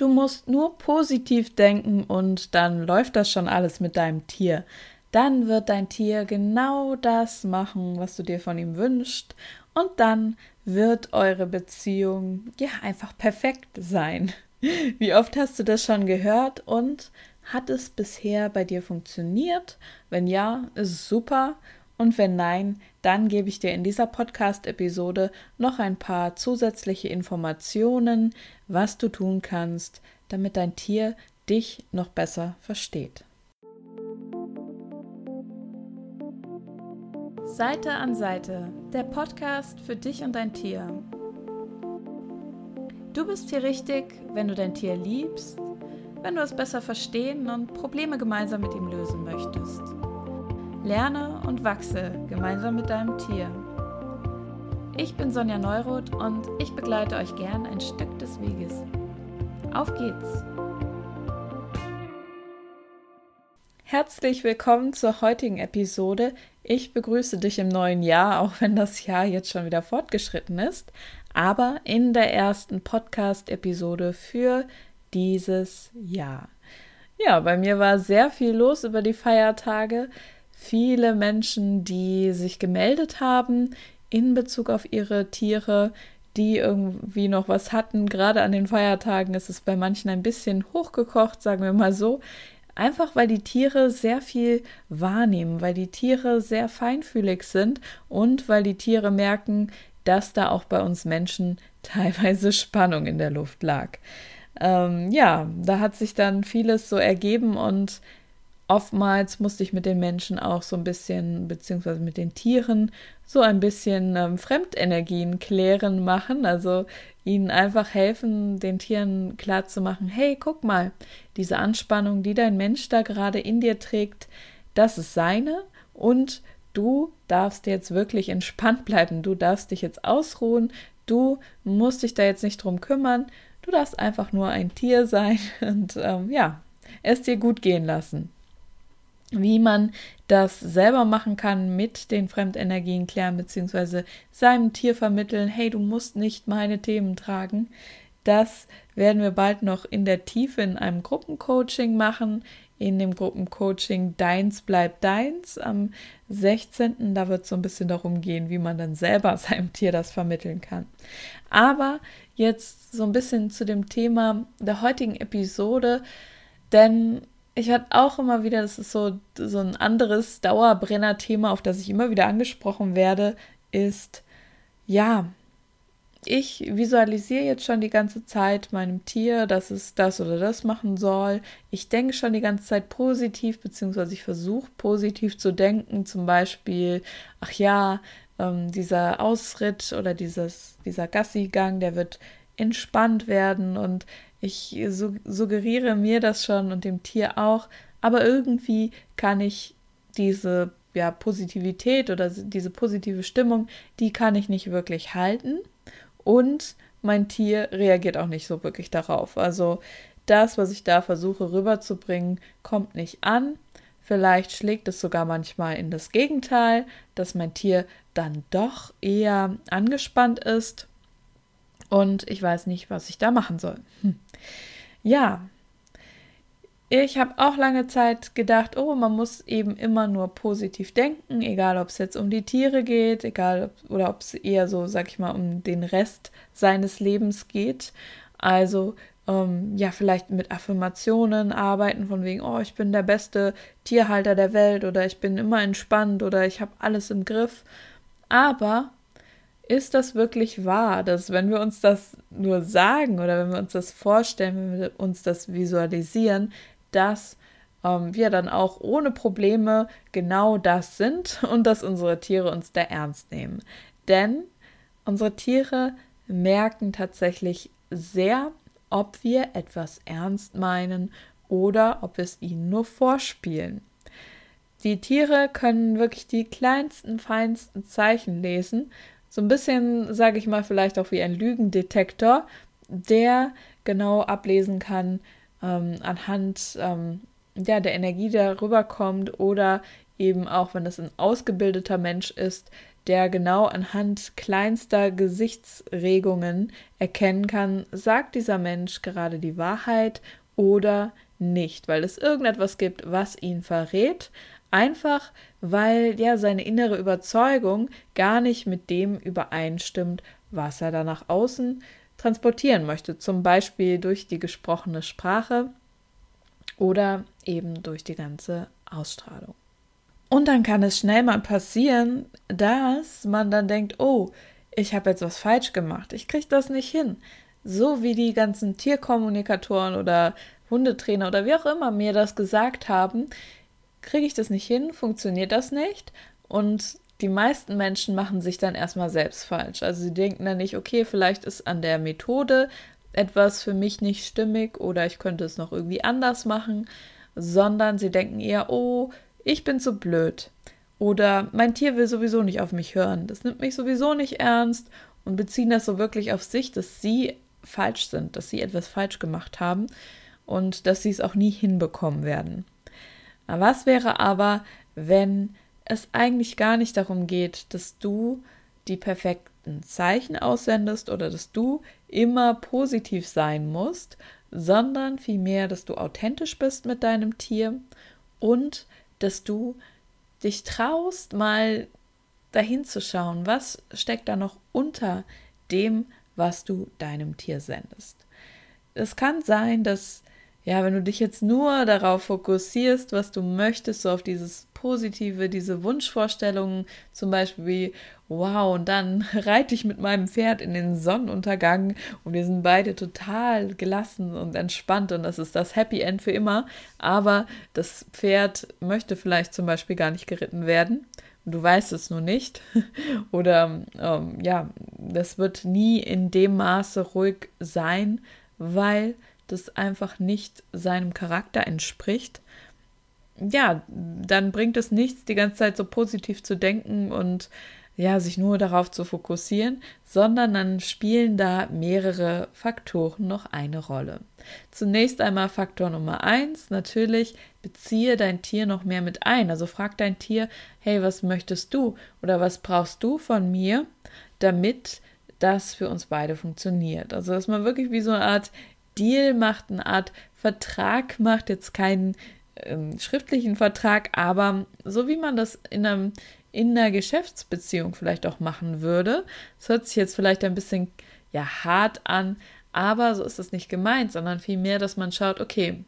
Du musst nur positiv denken und dann läuft das schon alles mit deinem Tier. Dann wird dein Tier genau das machen, was du dir von ihm wünschst und dann wird eure Beziehung ja einfach perfekt sein. Wie oft hast du das schon gehört und hat es bisher bei dir funktioniert? Wenn ja, ist es super. Und wenn nein, dann gebe ich dir in dieser Podcast-Episode noch ein paar zusätzliche Informationen, was du tun kannst, damit dein Tier dich noch besser versteht. Seite an Seite, der Podcast für dich und dein Tier. Du bist hier richtig, wenn du dein Tier liebst, wenn du es besser verstehen und Probleme gemeinsam mit ihm lösen möchtest. Lerne und wachse gemeinsam mit deinem Tier. Ich bin Sonja Neuroth und ich begleite euch gern ein Stück des Weges. Auf geht's! Herzlich willkommen zur heutigen Episode. Ich begrüße dich im neuen Jahr, auch wenn das Jahr jetzt schon wieder fortgeschritten ist, aber in der ersten Podcast-Episode für dieses Jahr. Ja, bei mir war sehr viel los über die Feiertage. Viele Menschen, die sich gemeldet haben in Bezug auf ihre Tiere, die irgendwie noch was hatten. Gerade an den Feiertagen ist es bei manchen ein bisschen hochgekocht, sagen wir mal so. Einfach weil die Tiere sehr viel wahrnehmen, weil die Tiere sehr feinfühlig sind und weil die Tiere merken, dass da auch bei uns Menschen teilweise Spannung in der Luft lag. Ähm, ja, da hat sich dann vieles so ergeben und oftmals musste ich mit den Menschen auch so ein bisschen, beziehungsweise mit den Tieren, so ein bisschen ähm, Fremdenergien klären machen. Also ihnen einfach helfen, den Tieren klarzumachen, hey, guck mal, diese Anspannung, die dein Mensch da gerade in dir trägt, das ist seine und du darfst jetzt wirklich entspannt bleiben, du darfst dich jetzt ausruhen, du musst dich da jetzt nicht drum kümmern, du darfst einfach nur ein Tier sein und ähm, ja, es dir gut gehen lassen wie man das selber machen kann mit den Fremdenergien klären, beziehungsweise seinem Tier vermitteln, hey, du musst nicht meine Themen tragen. Das werden wir bald noch in der Tiefe in einem Gruppencoaching machen. In dem Gruppencoaching Deins bleibt deins am 16. Da wird es so ein bisschen darum gehen, wie man dann selber seinem Tier das vermitteln kann. Aber jetzt so ein bisschen zu dem Thema der heutigen Episode, denn ich hatte auch immer wieder, das ist so, so ein anderes Dauerbrenner-Thema, auf das ich immer wieder angesprochen werde, ist, ja, ich visualisiere jetzt schon die ganze Zeit meinem Tier, dass es das oder das machen soll. Ich denke schon die ganze Zeit positiv, beziehungsweise ich versuche positiv zu denken. Zum Beispiel, ach ja, ähm, dieser Ausritt oder dieses, dieser Gassigang, der wird entspannt werden und ich suggeriere mir das schon und dem Tier auch, aber irgendwie kann ich diese ja, Positivität oder diese positive Stimmung, die kann ich nicht wirklich halten und mein Tier reagiert auch nicht so wirklich darauf. Also das, was ich da versuche rüberzubringen, kommt nicht an. Vielleicht schlägt es sogar manchmal in das Gegenteil, dass mein Tier dann doch eher angespannt ist und ich weiß nicht, was ich da machen soll. Hm. Ja, ich habe auch lange Zeit gedacht, oh, man muss eben immer nur positiv denken, egal ob es jetzt um die Tiere geht, egal ob, oder ob es eher so, sag ich mal, um den Rest seines Lebens geht. Also ähm, ja, vielleicht mit Affirmationen arbeiten, von wegen, oh, ich bin der beste Tierhalter der Welt oder ich bin immer entspannt oder ich habe alles im Griff. Aber ist das wirklich wahr, dass wenn wir uns das nur sagen oder wenn wir uns das vorstellen, wenn wir uns das visualisieren, dass ähm, wir dann auch ohne Probleme genau das sind und dass unsere Tiere uns da ernst nehmen. Denn unsere Tiere merken tatsächlich sehr, ob wir etwas ernst meinen oder ob wir es ihnen nur vorspielen. Die Tiere können wirklich die kleinsten, feinsten Zeichen lesen so ein bisschen, sage ich mal, vielleicht auch wie ein Lügendetektor, der genau ablesen kann ähm, anhand ähm, ja, der Energie, die darüber kommt oder eben auch, wenn es ein ausgebildeter Mensch ist, der genau anhand kleinster Gesichtsregungen erkennen kann, sagt dieser Mensch gerade die Wahrheit oder nicht, weil es irgendetwas gibt, was ihn verrät, einfach weil ja seine innere Überzeugung gar nicht mit dem übereinstimmt, was er da nach außen transportieren möchte, zum Beispiel durch die gesprochene Sprache oder eben durch die ganze Ausstrahlung. Und dann kann es schnell mal passieren, dass man dann denkt, oh, ich habe jetzt was falsch gemacht, ich kriege das nicht hin. So wie die ganzen Tierkommunikatoren oder Hundetrainer oder wie auch immer mir das gesagt haben, kriege ich das nicht hin, funktioniert das nicht. Und die meisten Menschen machen sich dann erstmal selbst falsch. Also sie denken dann nicht, okay, vielleicht ist an der Methode etwas für mich nicht stimmig oder ich könnte es noch irgendwie anders machen, sondern sie denken eher, oh, ich bin zu blöd. Oder mein Tier will sowieso nicht auf mich hören, das nimmt mich sowieso nicht ernst und beziehen das so wirklich auf sich, dass sie falsch sind, dass sie etwas falsch gemacht haben und dass sie es auch nie hinbekommen werden. Was wäre aber, wenn es eigentlich gar nicht darum geht, dass du die perfekten Zeichen aussendest oder dass du immer positiv sein musst, sondern vielmehr, dass du authentisch bist mit deinem Tier und dass du dich traust, mal dahin zu schauen, was steckt da noch unter dem, was du deinem Tier sendest. Es kann sein, dass ja, wenn du dich jetzt nur darauf fokussierst, was du möchtest, so auf dieses Positive, diese Wunschvorstellungen, zum Beispiel wie, wow, und dann reite ich mit meinem Pferd in den Sonnenuntergang und wir sind beide total gelassen und entspannt und das ist das Happy End für immer, aber das Pferd möchte vielleicht zum Beispiel gar nicht geritten werden. Und du weißt es nur nicht. Oder ähm, ja, das wird nie in dem Maße ruhig sein, weil das einfach nicht seinem Charakter entspricht, ja, dann bringt es nichts, die ganze Zeit so positiv zu denken und ja, sich nur darauf zu fokussieren, sondern dann spielen da mehrere Faktoren noch eine Rolle. Zunächst einmal Faktor Nummer eins, natürlich beziehe dein Tier noch mehr mit ein. Also frag dein Tier, hey, was möchtest du oder was brauchst du von mir, damit das für uns beide funktioniert. Also, dass man wirklich wie so eine Art Deal macht, eine Art Vertrag macht, jetzt keinen ähm, schriftlichen Vertrag, aber so wie man das in einem in einer Geschäftsbeziehung vielleicht auch machen würde. Das hört sich jetzt vielleicht ein bisschen ja hart an, aber so ist es nicht gemeint, sondern vielmehr, dass man schaut, okay,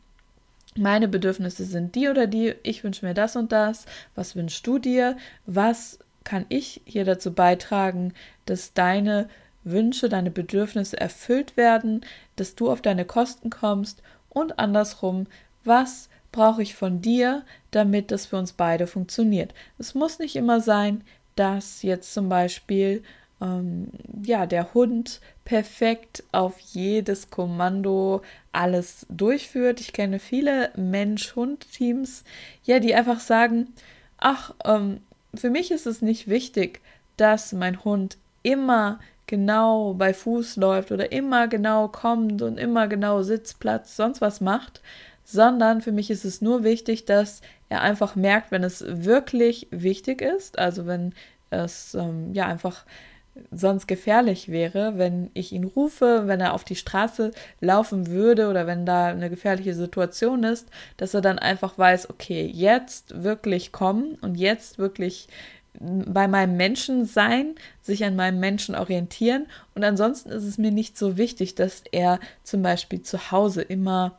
meine Bedürfnisse sind die oder die, ich wünsche mir das und das, was wünschst du dir, was kann ich hier dazu beitragen, dass deine Wünsche, deine Bedürfnisse erfüllt werden, dass du auf deine Kosten kommst und andersrum, was brauche ich von dir, damit das für uns beide funktioniert. Es muss nicht immer sein, dass jetzt zum Beispiel ähm, ja der Hund perfekt auf jedes Kommando alles durchführt. Ich kenne viele Mensch-Hund-Teams, ja, die einfach sagen, ach, ähm, für mich ist es nicht wichtig, dass mein Hund immer genau bei Fuß läuft oder immer genau kommt und immer genau Sitzplatz, sonst was macht, sondern für mich ist es nur wichtig, dass er einfach merkt, wenn es wirklich wichtig ist, also wenn es ähm, ja einfach sonst gefährlich wäre, wenn ich ihn rufe, wenn er auf die Straße laufen würde oder wenn da eine gefährliche Situation ist, dass er dann einfach weiß, okay, jetzt wirklich kommen und jetzt wirklich bei meinem Menschen sein, sich an meinem Menschen orientieren. Und ansonsten ist es mir nicht so wichtig, dass er zum Beispiel zu Hause immer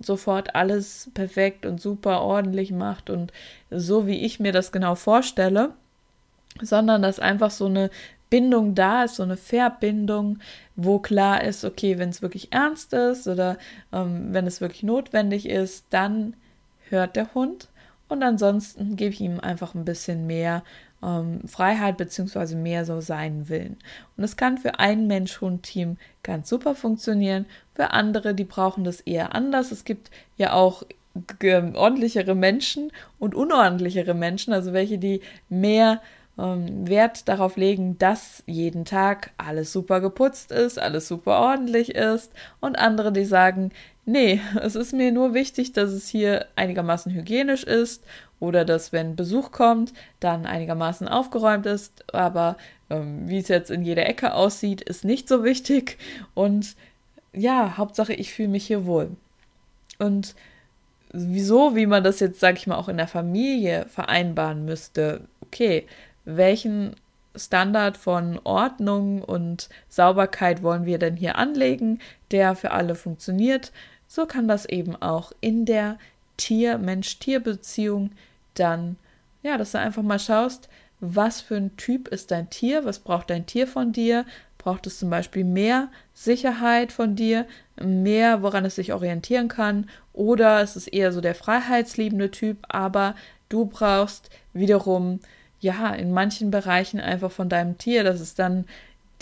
sofort alles perfekt und super ordentlich macht und so wie ich mir das genau vorstelle, sondern dass einfach so eine Bindung da ist, so eine Verbindung, wo klar ist, okay, wenn es wirklich ernst ist oder ähm, wenn es wirklich notwendig ist, dann hört der Hund und ansonsten gebe ich ihm einfach ein bisschen mehr ähm, Freiheit beziehungsweise mehr so seinen Willen. Und es kann für ein Mensch-Hund-Team ganz super funktionieren, für andere, die brauchen das eher anders. Es gibt ja auch ordentlichere Menschen und unordentlichere Menschen, also welche, die mehr ähm, Wert darauf legen, dass jeden Tag alles super geputzt ist, alles super ordentlich ist und andere, die sagen, nee, es ist mir nur wichtig, dass es hier einigermaßen hygienisch ist oder dass, wenn Besuch kommt, dann einigermaßen aufgeräumt ist, aber ähm, wie es jetzt in jeder Ecke aussieht, ist nicht so wichtig und ja, Hauptsache, ich fühle mich hier wohl. Und wieso, wie man das jetzt, sag ich mal, auch in der Familie vereinbaren müsste, okay, welchen Standard von Ordnung und Sauberkeit wollen wir denn hier anlegen, der für alle funktioniert, so kann das eben auch in der Tier-Mensch-Tier-Beziehung dann, ja, dass du einfach mal schaust, was für ein Typ ist dein Tier, was braucht dein Tier von dir, braucht es zum Beispiel mehr Sicherheit von dir, mehr, woran es sich orientieren kann, oder es ist eher so der freiheitsliebende Typ, aber du brauchst wiederum ja, in manchen Bereichen einfach von deinem Tier, dass es dann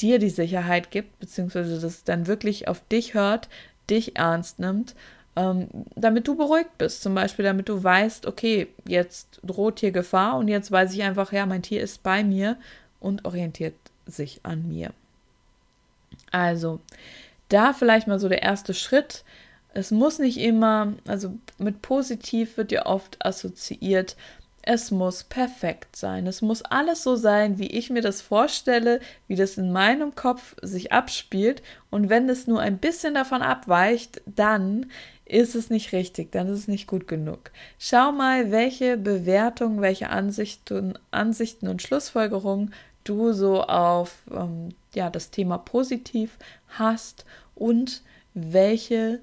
dir die Sicherheit gibt, beziehungsweise dass es dann wirklich auf dich hört, dich ernst nimmt, ähm, damit du beruhigt bist. Zum Beispiel, damit du weißt, okay, jetzt droht hier Gefahr und jetzt weiß ich einfach, ja, mein Tier ist bei mir und orientiert sich an mir. Also, da vielleicht mal so der erste Schritt. Es muss nicht immer, also mit positiv wird ja oft assoziiert, es muss perfekt sein. Es muss alles so sein, wie ich mir das vorstelle, wie das in meinem Kopf sich abspielt. Und wenn es nur ein bisschen davon abweicht, dann ist es nicht richtig, dann ist es nicht gut genug. Schau mal, welche Bewertungen, welche Ansichten, Ansichten und Schlussfolgerungen du so auf ähm, ja, das Thema positiv hast und welche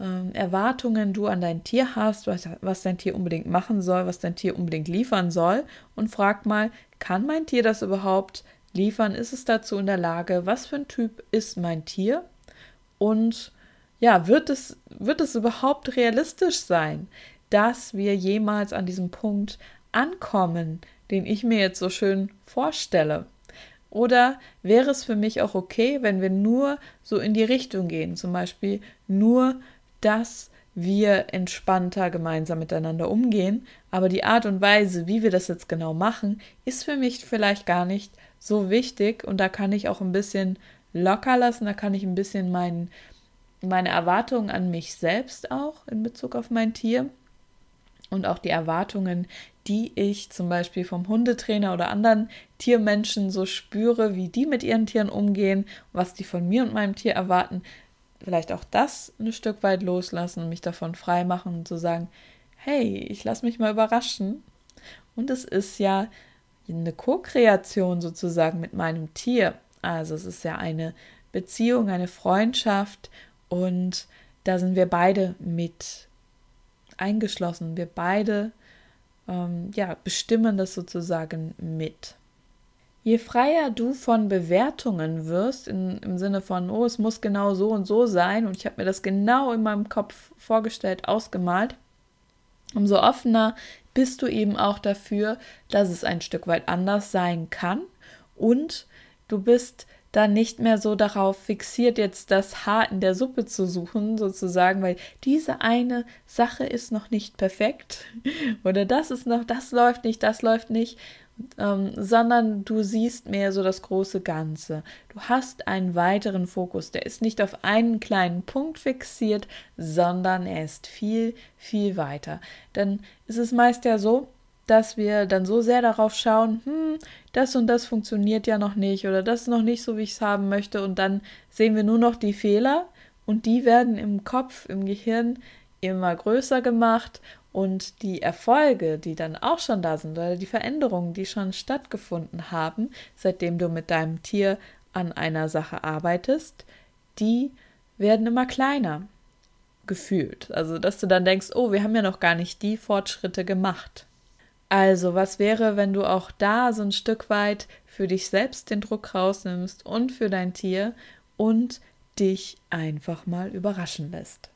ähm, Erwartungen du an dein Tier hast, was, was dein Tier unbedingt machen soll, was dein Tier unbedingt liefern soll und frag mal, kann mein Tier das überhaupt liefern? Ist es dazu in der Lage? Was für ein Typ ist mein Tier? Und ja, wird es, wird es überhaupt realistisch sein, dass wir jemals an diesem Punkt ankommen, den ich mir jetzt so schön vorstelle? Oder wäre es für mich auch okay, wenn wir nur so in die Richtung gehen, zum Beispiel nur dass wir entspannter gemeinsam miteinander umgehen. Aber die Art und Weise, wie wir das jetzt genau machen, ist für mich vielleicht gar nicht so wichtig. Und da kann ich auch ein bisschen locker lassen, da kann ich ein bisschen mein, meine Erwartungen an mich selbst auch in Bezug auf mein Tier und auch die Erwartungen, die ich zum Beispiel vom Hundetrainer oder anderen Tiermenschen so spüre, wie die mit ihren Tieren umgehen, was die von mir und meinem Tier erwarten, vielleicht auch das ein Stück weit loslassen mich davon frei machen und zu sagen, hey, ich lasse mich mal überraschen. Und es ist ja eine Co-Kreation sozusagen mit meinem Tier. Also es ist ja eine Beziehung, eine Freundschaft und da sind wir beide mit eingeschlossen. Wir beide ähm, ja, bestimmen das sozusagen mit. Je freier du von Bewertungen wirst, in, im Sinne von, oh, es muss genau so und so sein, und ich habe mir das genau in meinem Kopf vorgestellt, ausgemalt, umso offener bist du eben auch dafür, dass es ein Stück weit anders sein kann. Und du bist dann nicht mehr so darauf fixiert, jetzt das Haar in der Suppe zu suchen, sozusagen, weil diese eine Sache ist noch nicht perfekt. Oder das ist noch, das läuft nicht, das läuft nicht ähm, sondern du siehst mehr so das große Ganze. Du hast einen weiteren Fokus, der ist nicht auf einen kleinen Punkt fixiert, sondern er ist viel, viel weiter. Denn es ist meist ja so, dass wir dann so sehr darauf schauen, hm, das und das funktioniert ja noch nicht oder das ist noch nicht so, wie ich es haben möchte und dann sehen wir nur noch die Fehler und die werden im Kopf, im Gehirn immer größer gemacht und die Erfolge, die dann auch schon da sind, oder die Veränderungen, die schon stattgefunden haben, seitdem du mit deinem Tier an einer Sache arbeitest, die werden immer kleiner gefühlt. Also, dass du dann denkst, oh, wir haben ja noch gar nicht die Fortschritte gemacht. Also, was wäre, wenn du auch da so ein Stück weit für dich selbst den Druck rausnimmst und für dein Tier und dich einfach mal überraschen lässt?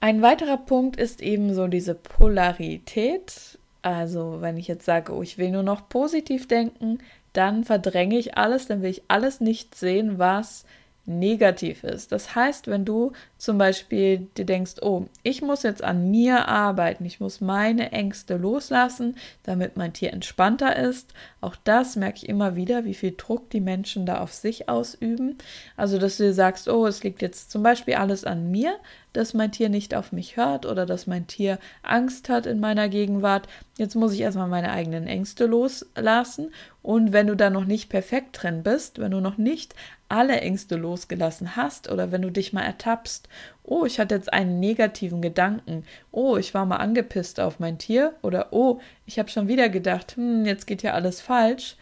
Ein weiterer Punkt ist eben so diese Polarität. Also wenn ich jetzt sage, oh, ich will nur noch positiv denken, dann verdränge ich alles, dann will ich alles nicht sehen, was negativ ist. Das heißt, wenn du zum Beispiel dir denkst, oh, ich muss jetzt an mir arbeiten, ich muss meine Ängste loslassen, damit mein Tier entspannter ist. Auch das merke ich immer wieder, wie viel Druck die Menschen da auf sich ausüben. Also, dass du dir sagst, oh, es liegt jetzt zum Beispiel alles an mir, dass mein Tier nicht auf mich hört oder dass mein Tier Angst hat in meiner Gegenwart. Jetzt muss ich erstmal meine eigenen Ängste loslassen. Und wenn du da noch nicht perfekt drin bist, wenn du noch nicht alle Ängste losgelassen hast oder wenn du dich mal ertappst, oh, ich hatte jetzt einen negativen Gedanken, oh, ich war mal angepisst auf mein Tier oder oh, ich habe schon wieder gedacht, hm, jetzt geht ja alles falsch,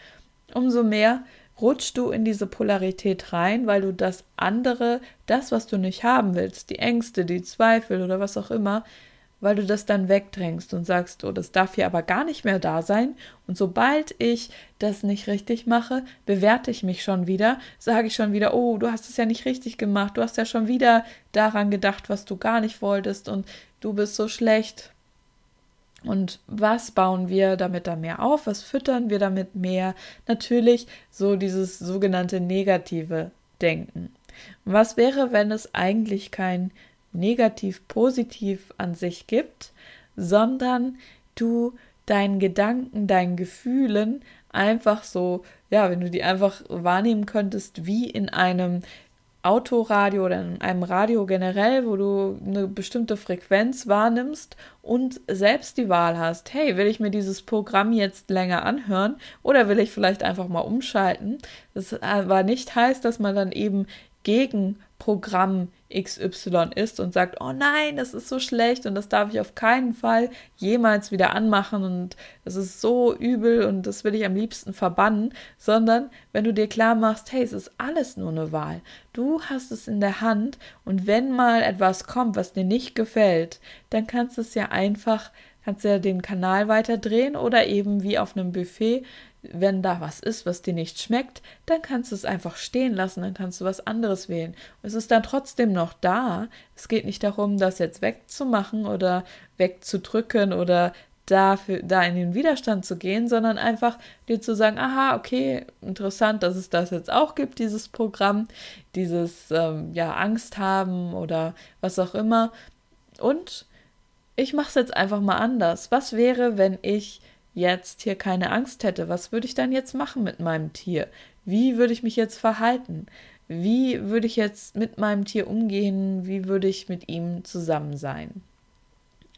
umso mehr rutschst du in diese Polarität rein, weil du das andere, das, was du nicht haben willst, die Ängste, die Zweifel oder was auch immer, weil du das dann wegdrängst und sagst, oh, das darf hier aber gar nicht mehr da sein. Und sobald ich das nicht richtig mache, bewerte ich mich schon wieder, sage ich schon wieder, oh, du hast es ja nicht richtig gemacht, du hast ja schon wieder daran gedacht, was du gar nicht wolltest und du bist so schlecht. Und was bauen wir damit da mehr auf? Was füttern wir damit mehr? Natürlich so dieses sogenannte negative Denken. Was wäre, wenn es eigentlich kein negativ-positiv an sich gibt, sondern du deinen Gedanken, deinen Gefühlen einfach so, ja, wenn du die einfach wahrnehmen könntest, wie in einem Autoradio oder in einem Radio generell, wo du eine bestimmte Frequenz wahrnimmst und selbst die Wahl hast, hey, will ich mir dieses Programm jetzt länger anhören oder will ich vielleicht einfach mal umschalten? Das aber nicht heißt, dass man dann eben gegen Programm XY ist und sagt, oh nein, das ist so schlecht und das darf ich auf keinen Fall jemals wieder anmachen und es ist so übel und das will ich am liebsten verbannen, sondern wenn du dir klar machst, hey, es ist alles nur eine Wahl. Du hast es in der Hand und wenn mal etwas kommt, was dir nicht gefällt, dann kannst du es ja einfach kannst du ja den Kanal weiter drehen oder eben wie auf einem Buffet wenn da was ist, was dir nicht schmeckt, dann kannst du es einfach stehen lassen, dann kannst du was anderes wählen. Es ist dann trotzdem noch da. Es geht nicht darum, das jetzt wegzumachen oder wegzudrücken oder dafür, da in den Widerstand zu gehen, sondern einfach dir zu sagen, aha, okay, interessant, dass es das jetzt auch gibt, dieses Programm, dieses ähm, ja Angst haben oder was auch immer. Und ich mache es jetzt einfach mal anders. Was wäre, wenn ich jetzt hier keine Angst hätte, was würde ich dann jetzt machen mit meinem Tier? Wie würde ich mich jetzt verhalten? Wie würde ich jetzt mit meinem Tier umgehen? Wie würde ich mit ihm zusammen sein?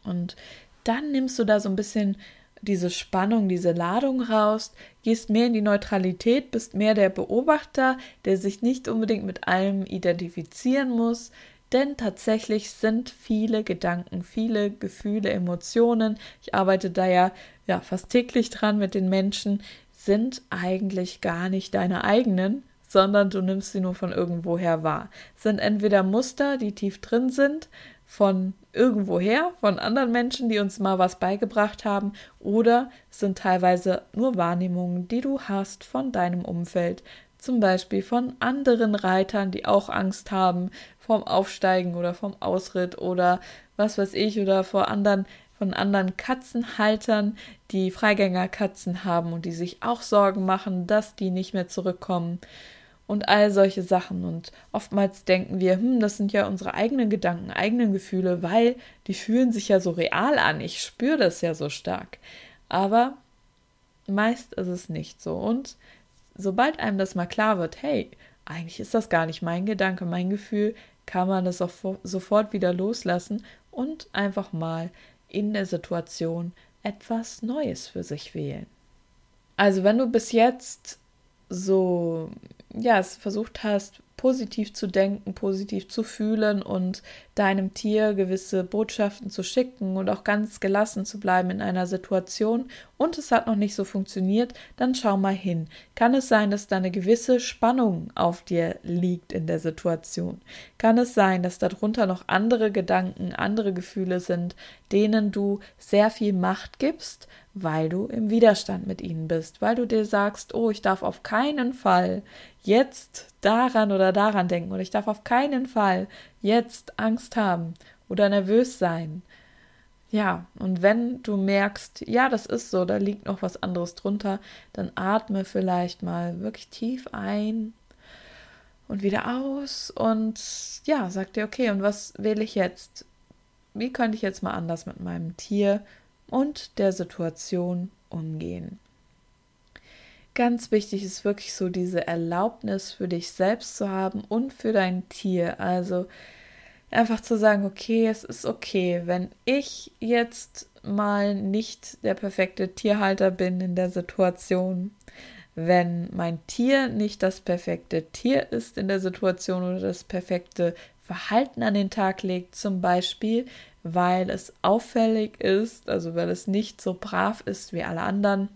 Und dann nimmst du da so ein bisschen diese Spannung, diese Ladung raus, gehst mehr in die Neutralität, bist mehr der Beobachter, der sich nicht unbedingt mit allem identifizieren muss, denn tatsächlich sind viele Gedanken, viele Gefühle, Emotionen, ich arbeite da ja, ja fast täglich dran mit den Menschen, sind eigentlich gar nicht deine eigenen, sondern du nimmst sie nur von irgendwoher wahr. Sind entweder Muster, die tief drin sind, von irgendwoher, von anderen Menschen, die uns mal was beigebracht haben, oder sind teilweise nur Wahrnehmungen, die du hast von deinem Umfeld, zum Beispiel von anderen Reitern, die auch Angst haben vorm Aufsteigen oder vom Ausritt oder was weiß ich oder vor anderen von anderen Katzenhaltern, die Freigängerkatzen haben und die sich auch Sorgen machen, dass die nicht mehr zurückkommen und all solche Sachen. Und oftmals denken wir, hm, das sind ja unsere eigenen Gedanken, eigenen Gefühle, weil die fühlen sich ja so real an. Ich spüre das ja so stark. Aber meist ist es nicht so. Und sobald einem das mal klar wird, hey, eigentlich ist das gar nicht mein Gedanke, mein Gefühl, kann man das auch sofort wieder loslassen und einfach mal in der Situation etwas Neues für sich wählen. Also wenn du bis jetzt so ja es versucht hast positiv zu denken, positiv zu fühlen und deinem Tier gewisse Botschaften zu schicken und auch ganz gelassen zu bleiben in einer Situation und es hat noch nicht so funktioniert, dann schau mal hin. Kann es sein, dass da eine gewisse Spannung auf dir liegt in der Situation? Kann es sein, dass darunter noch andere Gedanken, andere Gefühle sind, denen du sehr viel Macht gibst, weil du im Widerstand mit ihnen bist, weil du dir sagst, oh, ich darf auf keinen Fall jetzt daran oder daran denken oder ich darf auf keinen Fall jetzt Angst haben oder nervös sein. Ja, und wenn du merkst, ja, das ist so, da liegt noch was anderes drunter, dann atme vielleicht mal wirklich tief ein und wieder aus und ja, sagt dir, okay, und was wähle ich jetzt? Wie könnte ich jetzt mal anders mit meinem Tier und der Situation umgehen? Ganz wichtig ist wirklich so diese Erlaubnis für dich selbst zu haben und für dein Tier. Also einfach zu sagen, okay, es ist okay, wenn ich jetzt mal nicht der perfekte Tierhalter bin in der Situation, wenn mein Tier nicht das perfekte Tier ist in der Situation oder das perfekte Verhalten an den Tag legt, zum Beispiel, weil es auffällig ist, also weil es nicht so brav ist wie alle anderen.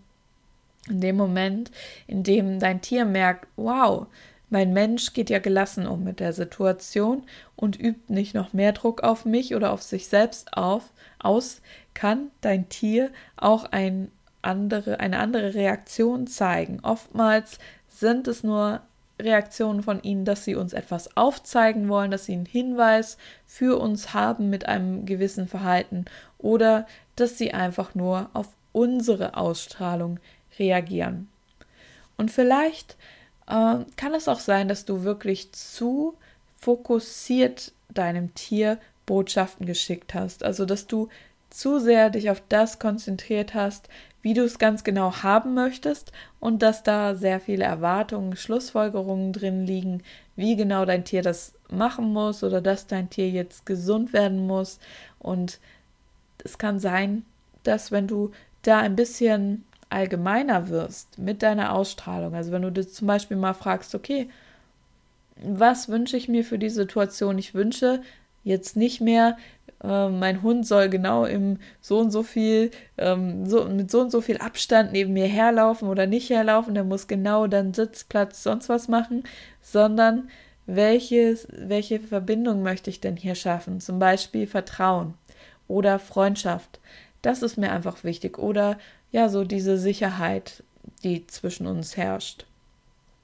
In dem Moment, in dem dein Tier merkt, wow, mein Mensch geht ja gelassen um mit der Situation und übt nicht noch mehr Druck auf mich oder auf sich selbst auf, aus, kann dein Tier auch ein andere, eine andere Reaktion zeigen. Oftmals sind es nur Reaktionen von ihnen, dass sie uns etwas aufzeigen wollen, dass sie einen Hinweis für uns haben mit einem gewissen Verhalten oder dass sie einfach nur auf unsere Ausstrahlung reagieren. Und vielleicht äh, kann es auch sein, dass du wirklich zu fokussiert deinem Tier Botschaften geschickt hast. Also, dass du zu sehr dich auf das konzentriert hast, wie du es ganz genau haben möchtest und dass da sehr viele Erwartungen, Schlussfolgerungen drin liegen, wie genau dein Tier das machen muss oder dass dein Tier jetzt gesund werden muss. Und es kann sein, dass wenn du da ein bisschen allgemeiner wirst mit deiner Ausstrahlung. Also wenn du dir zum Beispiel mal fragst, okay, was wünsche ich mir für die Situation? Ich wünsche jetzt nicht mehr, äh, mein Hund soll genau im so und so viel, ähm, so, mit so und so viel Abstand neben mir herlaufen oder nicht herlaufen, der muss genau dann Sitzplatz, sonst was machen, sondern welches, welche Verbindung möchte ich denn hier schaffen? Zum Beispiel Vertrauen oder Freundschaft. Das ist mir einfach wichtig. Oder ja, so diese Sicherheit, die zwischen uns herrscht.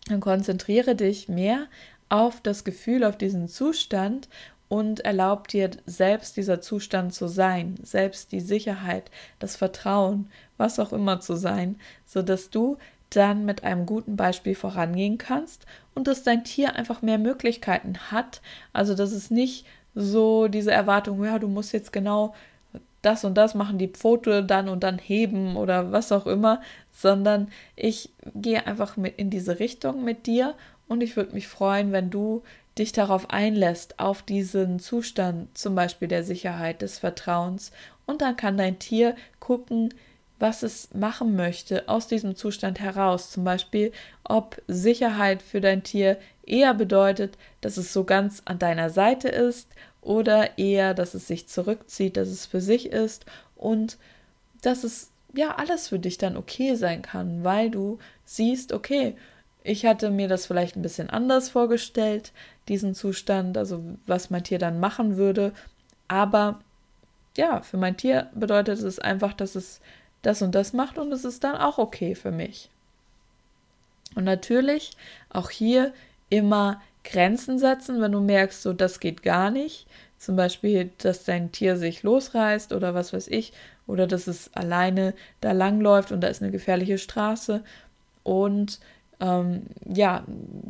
Dann konzentriere dich mehr auf das Gefühl, auf diesen Zustand und erlaub dir selbst dieser Zustand zu sein, selbst die Sicherheit, das Vertrauen, was auch immer zu sein, so dass du dann mit einem guten Beispiel vorangehen kannst und dass dein Tier einfach mehr Möglichkeiten hat, also dass es nicht so diese Erwartung, ja, du musst jetzt genau das und das machen, die Pfote dann und dann heben oder was auch immer, sondern ich gehe einfach mit in diese Richtung mit dir und ich würde mich freuen, wenn du dich darauf einlässt, auf diesen Zustand zum Beispiel der Sicherheit, des Vertrauens und dann kann dein Tier gucken, was es machen möchte aus diesem Zustand heraus. Zum Beispiel, ob Sicherheit für dein Tier eher bedeutet, dass es so ganz an deiner Seite ist oder eher, dass es sich zurückzieht, dass es für sich ist und dass es ja alles für dich dann okay sein kann, weil du siehst, okay, ich hatte mir das vielleicht ein bisschen anders vorgestellt, diesen Zustand, also was mein Tier dann machen würde, aber ja, für mein Tier bedeutet es einfach, dass es das und das macht und es ist dann auch okay für mich. Und natürlich auch hier immer Grenzen setzen, wenn du merkst, so das geht gar nicht. Zum Beispiel, dass dein Tier sich losreißt oder was weiß ich, oder dass es alleine da langläuft und da ist eine gefährliche Straße. Und ähm, ja,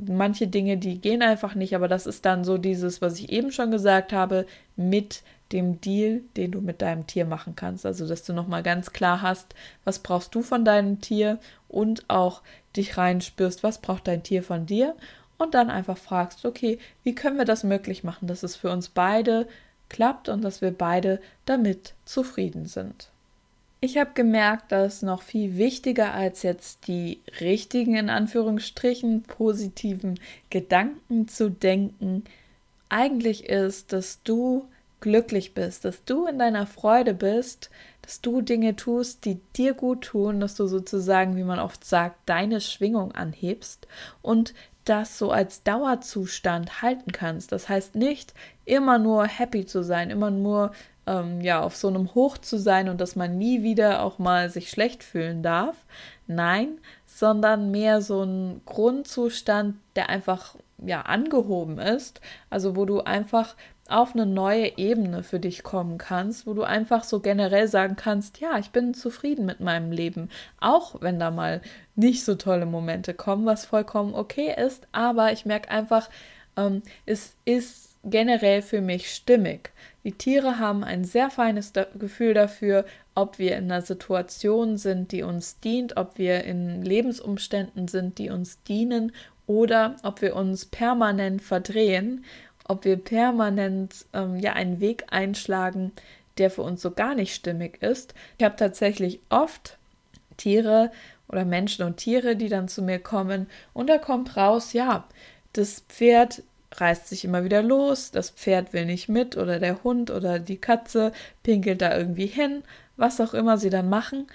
manche Dinge, die gehen einfach nicht, aber das ist dann so dieses, was ich eben schon gesagt habe, mit dem Deal, den du mit deinem Tier machen kannst. Also, dass du nochmal ganz klar hast, was brauchst du von deinem Tier und auch dich reinspürst, was braucht dein Tier von dir und dann einfach fragst, okay, wie können wir das möglich machen, dass es für uns beide klappt und dass wir beide damit zufrieden sind. Ich habe gemerkt, dass noch viel wichtiger als jetzt die richtigen, in Anführungsstrichen, positiven Gedanken zu denken, eigentlich ist, dass du glücklich bist, dass du in deiner Freude bist, dass du Dinge tust, die dir gut tun, dass du sozusagen, wie man oft sagt, deine Schwingung anhebst und das so als Dauerzustand halten kannst. Das heißt nicht immer nur happy zu sein, immer nur ähm, ja auf so einem Hoch zu sein und dass man nie wieder auch mal sich schlecht fühlen darf. Nein, sondern mehr so ein Grundzustand, der einfach ja angehoben ist, also wo du einfach auf eine neue Ebene für dich kommen kannst, wo du einfach so generell sagen kannst, ja, ich bin zufrieden mit meinem Leben, auch wenn da mal nicht so tolle Momente kommen, was vollkommen okay ist, aber ich merke einfach, ähm, es ist generell für mich stimmig. Die Tiere haben ein sehr feines Gefühl dafür, ob wir in einer Situation sind, die uns dient, ob wir in Lebensumständen sind, die uns dienen oder ob wir uns permanent verdrehen ob wir permanent ähm, ja einen Weg einschlagen, der für uns so gar nicht stimmig ist. Ich habe tatsächlich oft Tiere oder Menschen und Tiere, die dann zu mir kommen und da kommt raus, ja, das Pferd reißt sich immer wieder los, das Pferd will nicht mit oder der Hund oder die Katze pinkelt da irgendwie hin, was auch immer sie dann machen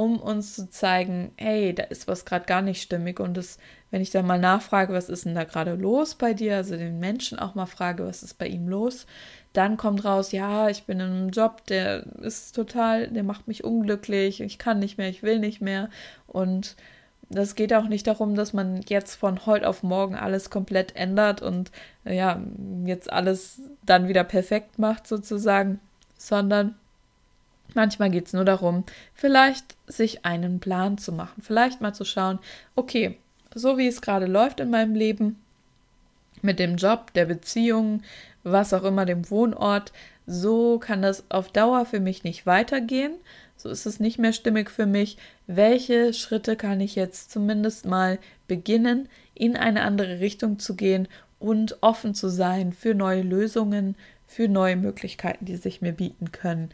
um uns zu zeigen, hey, da ist was gerade gar nicht stimmig. Und das, wenn ich dann mal nachfrage, was ist denn da gerade los bei dir, also den Menschen auch mal frage, was ist bei ihm los, dann kommt raus, ja, ich bin in einem Job, der ist total, der macht mich unglücklich, ich kann nicht mehr, ich will nicht mehr. Und das geht auch nicht darum, dass man jetzt von heute auf morgen alles komplett ändert und ja, jetzt alles dann wieder perfekt macht sozusagen, sondern Manchmal geht es nur darum, vielleicht sich einen Plan zu machen, vielleicht mal zu schauen, okay, so wie es gerade läuft in meinem Leben, mit dem Job, der Beziehung, was auch immer, dem Wohnort, so kann das auf Dauer für mich nicht weitergehen. So ist es nicht mehr stimmig für mich. Welche Schritte kann ich jetzt zumindest mal beginnen, in eine andere Richtung zu gehen und offen zu sein für neue Lösungen, für neue Möglichkeiten, die sich mir bieten können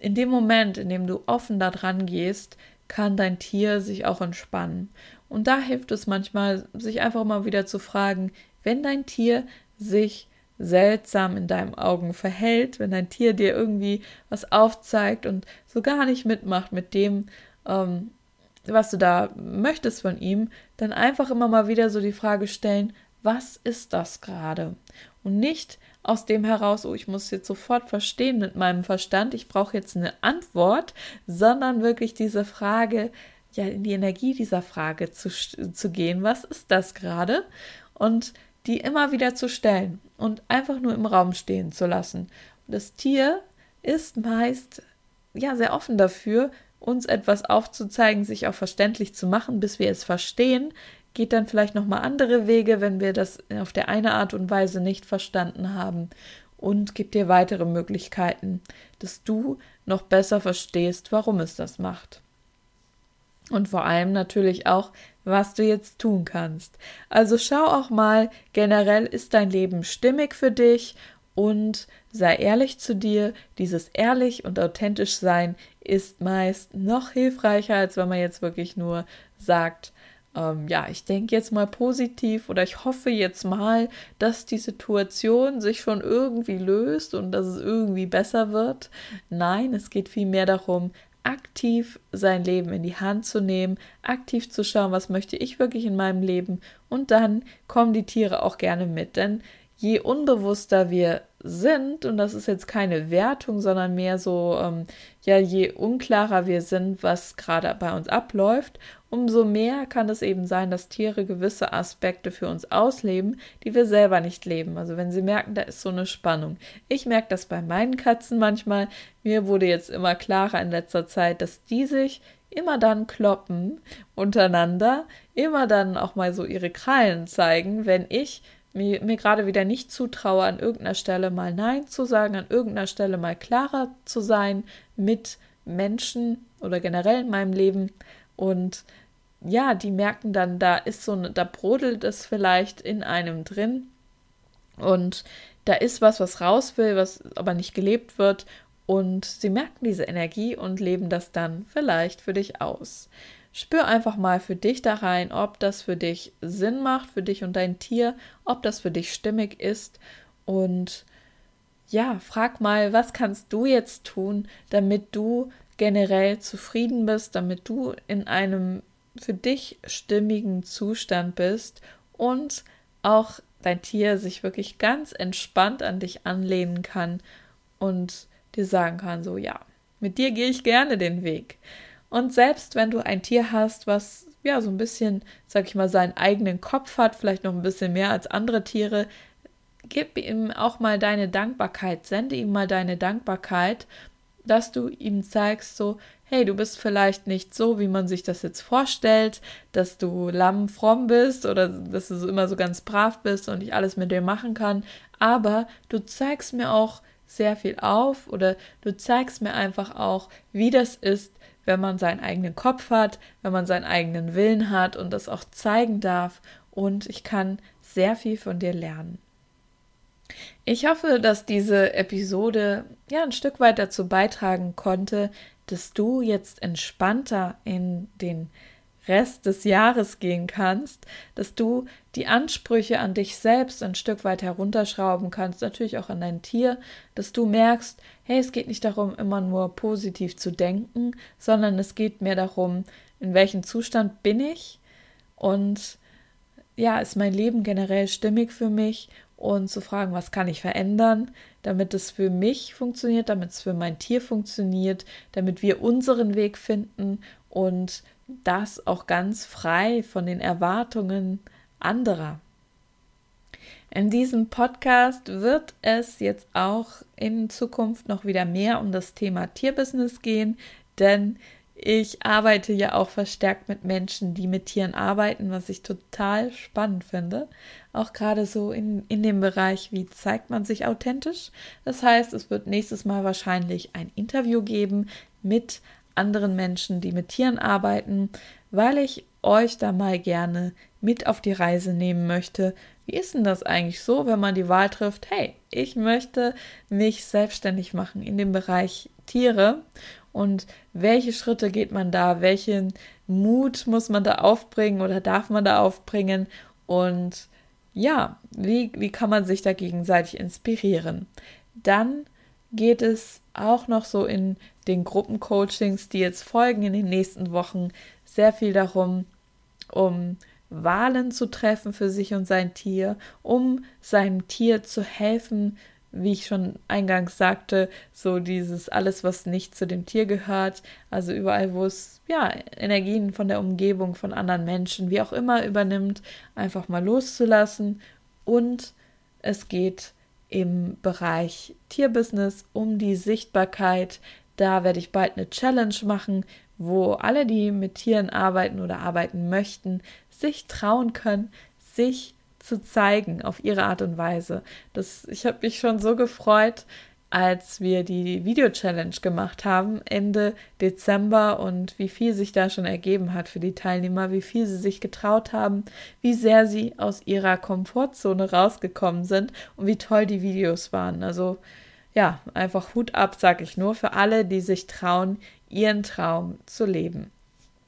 in dem Moment, in dem du offen da dran gehst, kann dein Tier sich auch entspannen. Und da hilft es manchmal, sich einfach mal wieder zu fragen, wenn dein Tier sich seltsam in deinen Augen verhält, wenn dein Tier dir irgendwie was aufzeigt und so gar nicht mitmacht mit dem, ähm, was du da möchtest von ihm, dann einfach immer mal wieder so die Frage stellen, was ist das gerade? Und nicht aus dem heraus, oh, ich muss jetzt sofort verstehen mit meinem Verstand, ich brauche jetzt eine Antwort, sondern wirklich diese Frage, ja, in die Energie dieser Frage zu, zu gehen, was ist das gerade? Und die immer wieder zu stellen und einfach nur im Raum stehen zu lassen. Das Tier ist meist ja sehr offen dafür, uns etwas aufzuzeigen, sich auch verständlich zu machen, bis wir es verstehen, geht dann vielleicht nochmal andere Wege, wenn wir das auf der eine Art und Weise nicht verstanden haben und gibt dir weitere Möglichkeiten, dass du noch besser verstehst, warum es das macht. Und vor allem natürlich auch, was du jetzt tun kannst. Also schau auch mal, generell ist dein Leben stimmig für dich und sei ehrlich zu dir. Dieses ehrlich und authentisch sein ist meist noch hilfreicher, als wenn man jetzt wirklich nur sagt, ähm, ja, ich denke jetzt mal positiv oder ich hoffe jetzt mal, dass die Situation sich schon irgendwie löst und dass es irgendwie besser wird. Nein, es geht vielmehr darum, aktiv sein Leben in die Hand zu nehmen, aktiv zu schauen, was möchte ich wirklich in meinem Leben. Und dann kommen die Tiere auch gerne mit, denn je unbewusster wir sind, und das ist jetzt keine Wertung, sondern mehr so, ähm, ja, je unklarer wir sind, was gerade bei uns abläuft, umso mehr kann es eben sein, dass Tiere gewisse Aspekte für uns ausleben, die wir selber nicht leben. Also wenn sie merken, da ist so eine Spannung. Ich merke das bei meinen Katzen manchmal. Mir wurde jetzt immer klarer in letzter Zeit, dass die sich immer dann kloppen untereinander, immer dann auch mal so ihre Krallen zeigen, wenn ich mir, mir gerade wieder nicht zutraue, an irgendeiner Stelle mal Nein zu sagen, an irgendeiner Stelle mal klarer zu sein mit Menschen oder generell in meinem Leben. Und ja, die merken dann, da ist so eine, da brodelt es vielleicht in einem drin. Und da ist was, was raus will, was aber nicht gelebt wird. Und sie merken diese Energie und leben das dann vielleicht für dich aus. Spür einfach mal für dich da rein, ob das für dich Sinn macht, für dich und dein Tier, ob das für dich stimmig ist. Und ja, frag mal, was kannst du jetzt tun, damit du generell zufrieden bist, damit du in einem für dich stimmigen Zustand bist und auch dein Tier sich wirklich ganz entspannt an dich anlehnen kann und dir sagen kann, so ja, mit dir gehe ich gerne den Weg. Und selbst wenn du ein Tier hast, was ja so ein bisschen, sag ich mal, seinen eigenen Kopf hat, vielleicht noch ein bisschen mehr als andere Tiere, gib ihm auch mal deine Dankbarkeit, sende ihm mal deine Dankbarkeit, dass du ihm zeigst, so, hey, du bist vielleicht nicht so, wie man sich das jetzt vorstellt, dass du lamm fromm bist oder dass du immer so ganz brav bist und ich alles mit dir machen kann, aber du zeigst mir auch sehr viel auf oder du zeigst mir einfach auch, wie das ist, wenn man seinen eigenen Kopf hat, wenn man seinen eigenen Willen hat und das auch zeigen darf und ich kann sehr viel von dir lernen. Ich hoffe, dass diese Episode ja ein Stück weit dazu beitragen konnte, dass du jetzt entspannter in den Rest des Jahres gehen kannst, dass du die Ansprüche an dich selbst ein Stück weit herunterschrauben kannst, natürlich auch an dein Tier, dass du merkst, hey, es geht nicht darum, immer nur positiv zu denken, sondern es geht mehr darum, in welchem Zustand bin ich? Und ja, ist mein Leben generell stimmig für mich und zu fragen, was kann ich verändern, damit es für mich funktioniert, damit es für mein Tier funktioniert, damit wir unseren Weg finden und das auch ganz frei von den Erwartungen anderer. In diesem Podcast wird es jetzt auch in Zukunft noch wieder mehr um das Thema Tierbusiness gehen, denn ich arbeite ja auch verstärkt mit Menschen, die mit Tieren arbeiten, was ich total spannend finde. Auch gerade so in, in dem Bereich, wie zeigt man sich authentisch. Das heißt, es wird nächstes Mal wahrscheinlich ein Interview geben mit anderen Menschen, die mit Tieren arbeiten, weil ich euch da mal gerne mit auf die Reise nehmen möchte. Wie ist denn das eigentlich so, wenn man die Wahl trifft, hey, ich möchte mich selbstständig machen in dem Bereich Tiere und welche Schritte geht man da, welchen Mut muss man da aufbringen oder darf man da aufbringen und ja, wie, wie kann man sich da gegenseitig inspirieren? Dann geht es auch noch so in den Gruppencoachings, die jetzt folgen in den nächsten Wochen, sehr viel darum, um Wahlen zu treffen für sich und sein Tier, um seinem Tier zu helfen, wie ich schon eingangs sagte, so dieses alles, was nicht zu dem Tier gehört, also überall, wo es ja Energien von der Umgebung, von anderen Menschen, wie auch immer übernimmt, einfach mal loszulassen. Und es geht im Bereich Tierbusiness um die Sichtbarkeit. Da werde ich bald eine Challenge machen, wo alle, die mit Tieren arbeiten oder arbeiten möchten, sich trauen können, sich zu zeigen auf ihre Art und Weise. Das, ich habe mich schon so gefreut, als wir die Video-Challenge gemacht haben, Ende Dezember und wie viel sich da schon ergeben hat für die Teilnehmer, wie viel sie sich getraut haben, wie sehr sie aus ihrer Komfortzone rausgekommen sind und wie toll die Videos waren. Also ja, einfach Hut ab, sag ich nur, für alle, die sich trauen, ihren Traum zu leben.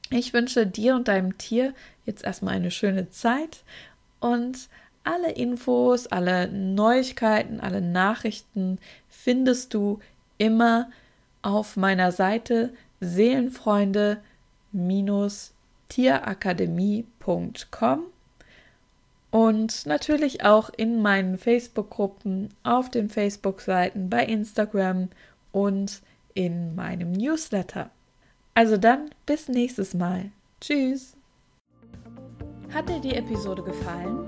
Ich wünsche dir und deinem Tier jetzt erstmal eine schöne Zeit und alle Infos, alle Neuigkeiten, alle Nachrichten findest du immer auf meiner Seite seelenfreunde-tierakademie.com und natürlich auch in meinen Facebook-Gruppen, auf den Facebook-Seiten, bei Instagram und in meinem Newsletter. Also dann bis nächstes Mal. Tschüss. Hat dir die Episode gefallen?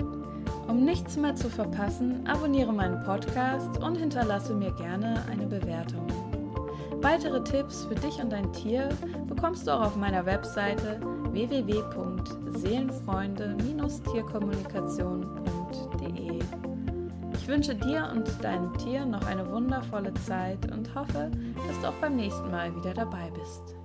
Um nichts mehr zu verpassen, abonniere meinen Podcast und hinterlasse mir gerne eine Bewertung. Weitere Tipps für dich und dein Tier bekommst du auch auf meiner Webseite www.seelenfreunde-tierkommunikation.de. Ich wünsche dir und deinem Tier noch eine wundervolle Zeit und hoffe, dass du auch beim nächsten Mal wieder dabei bist.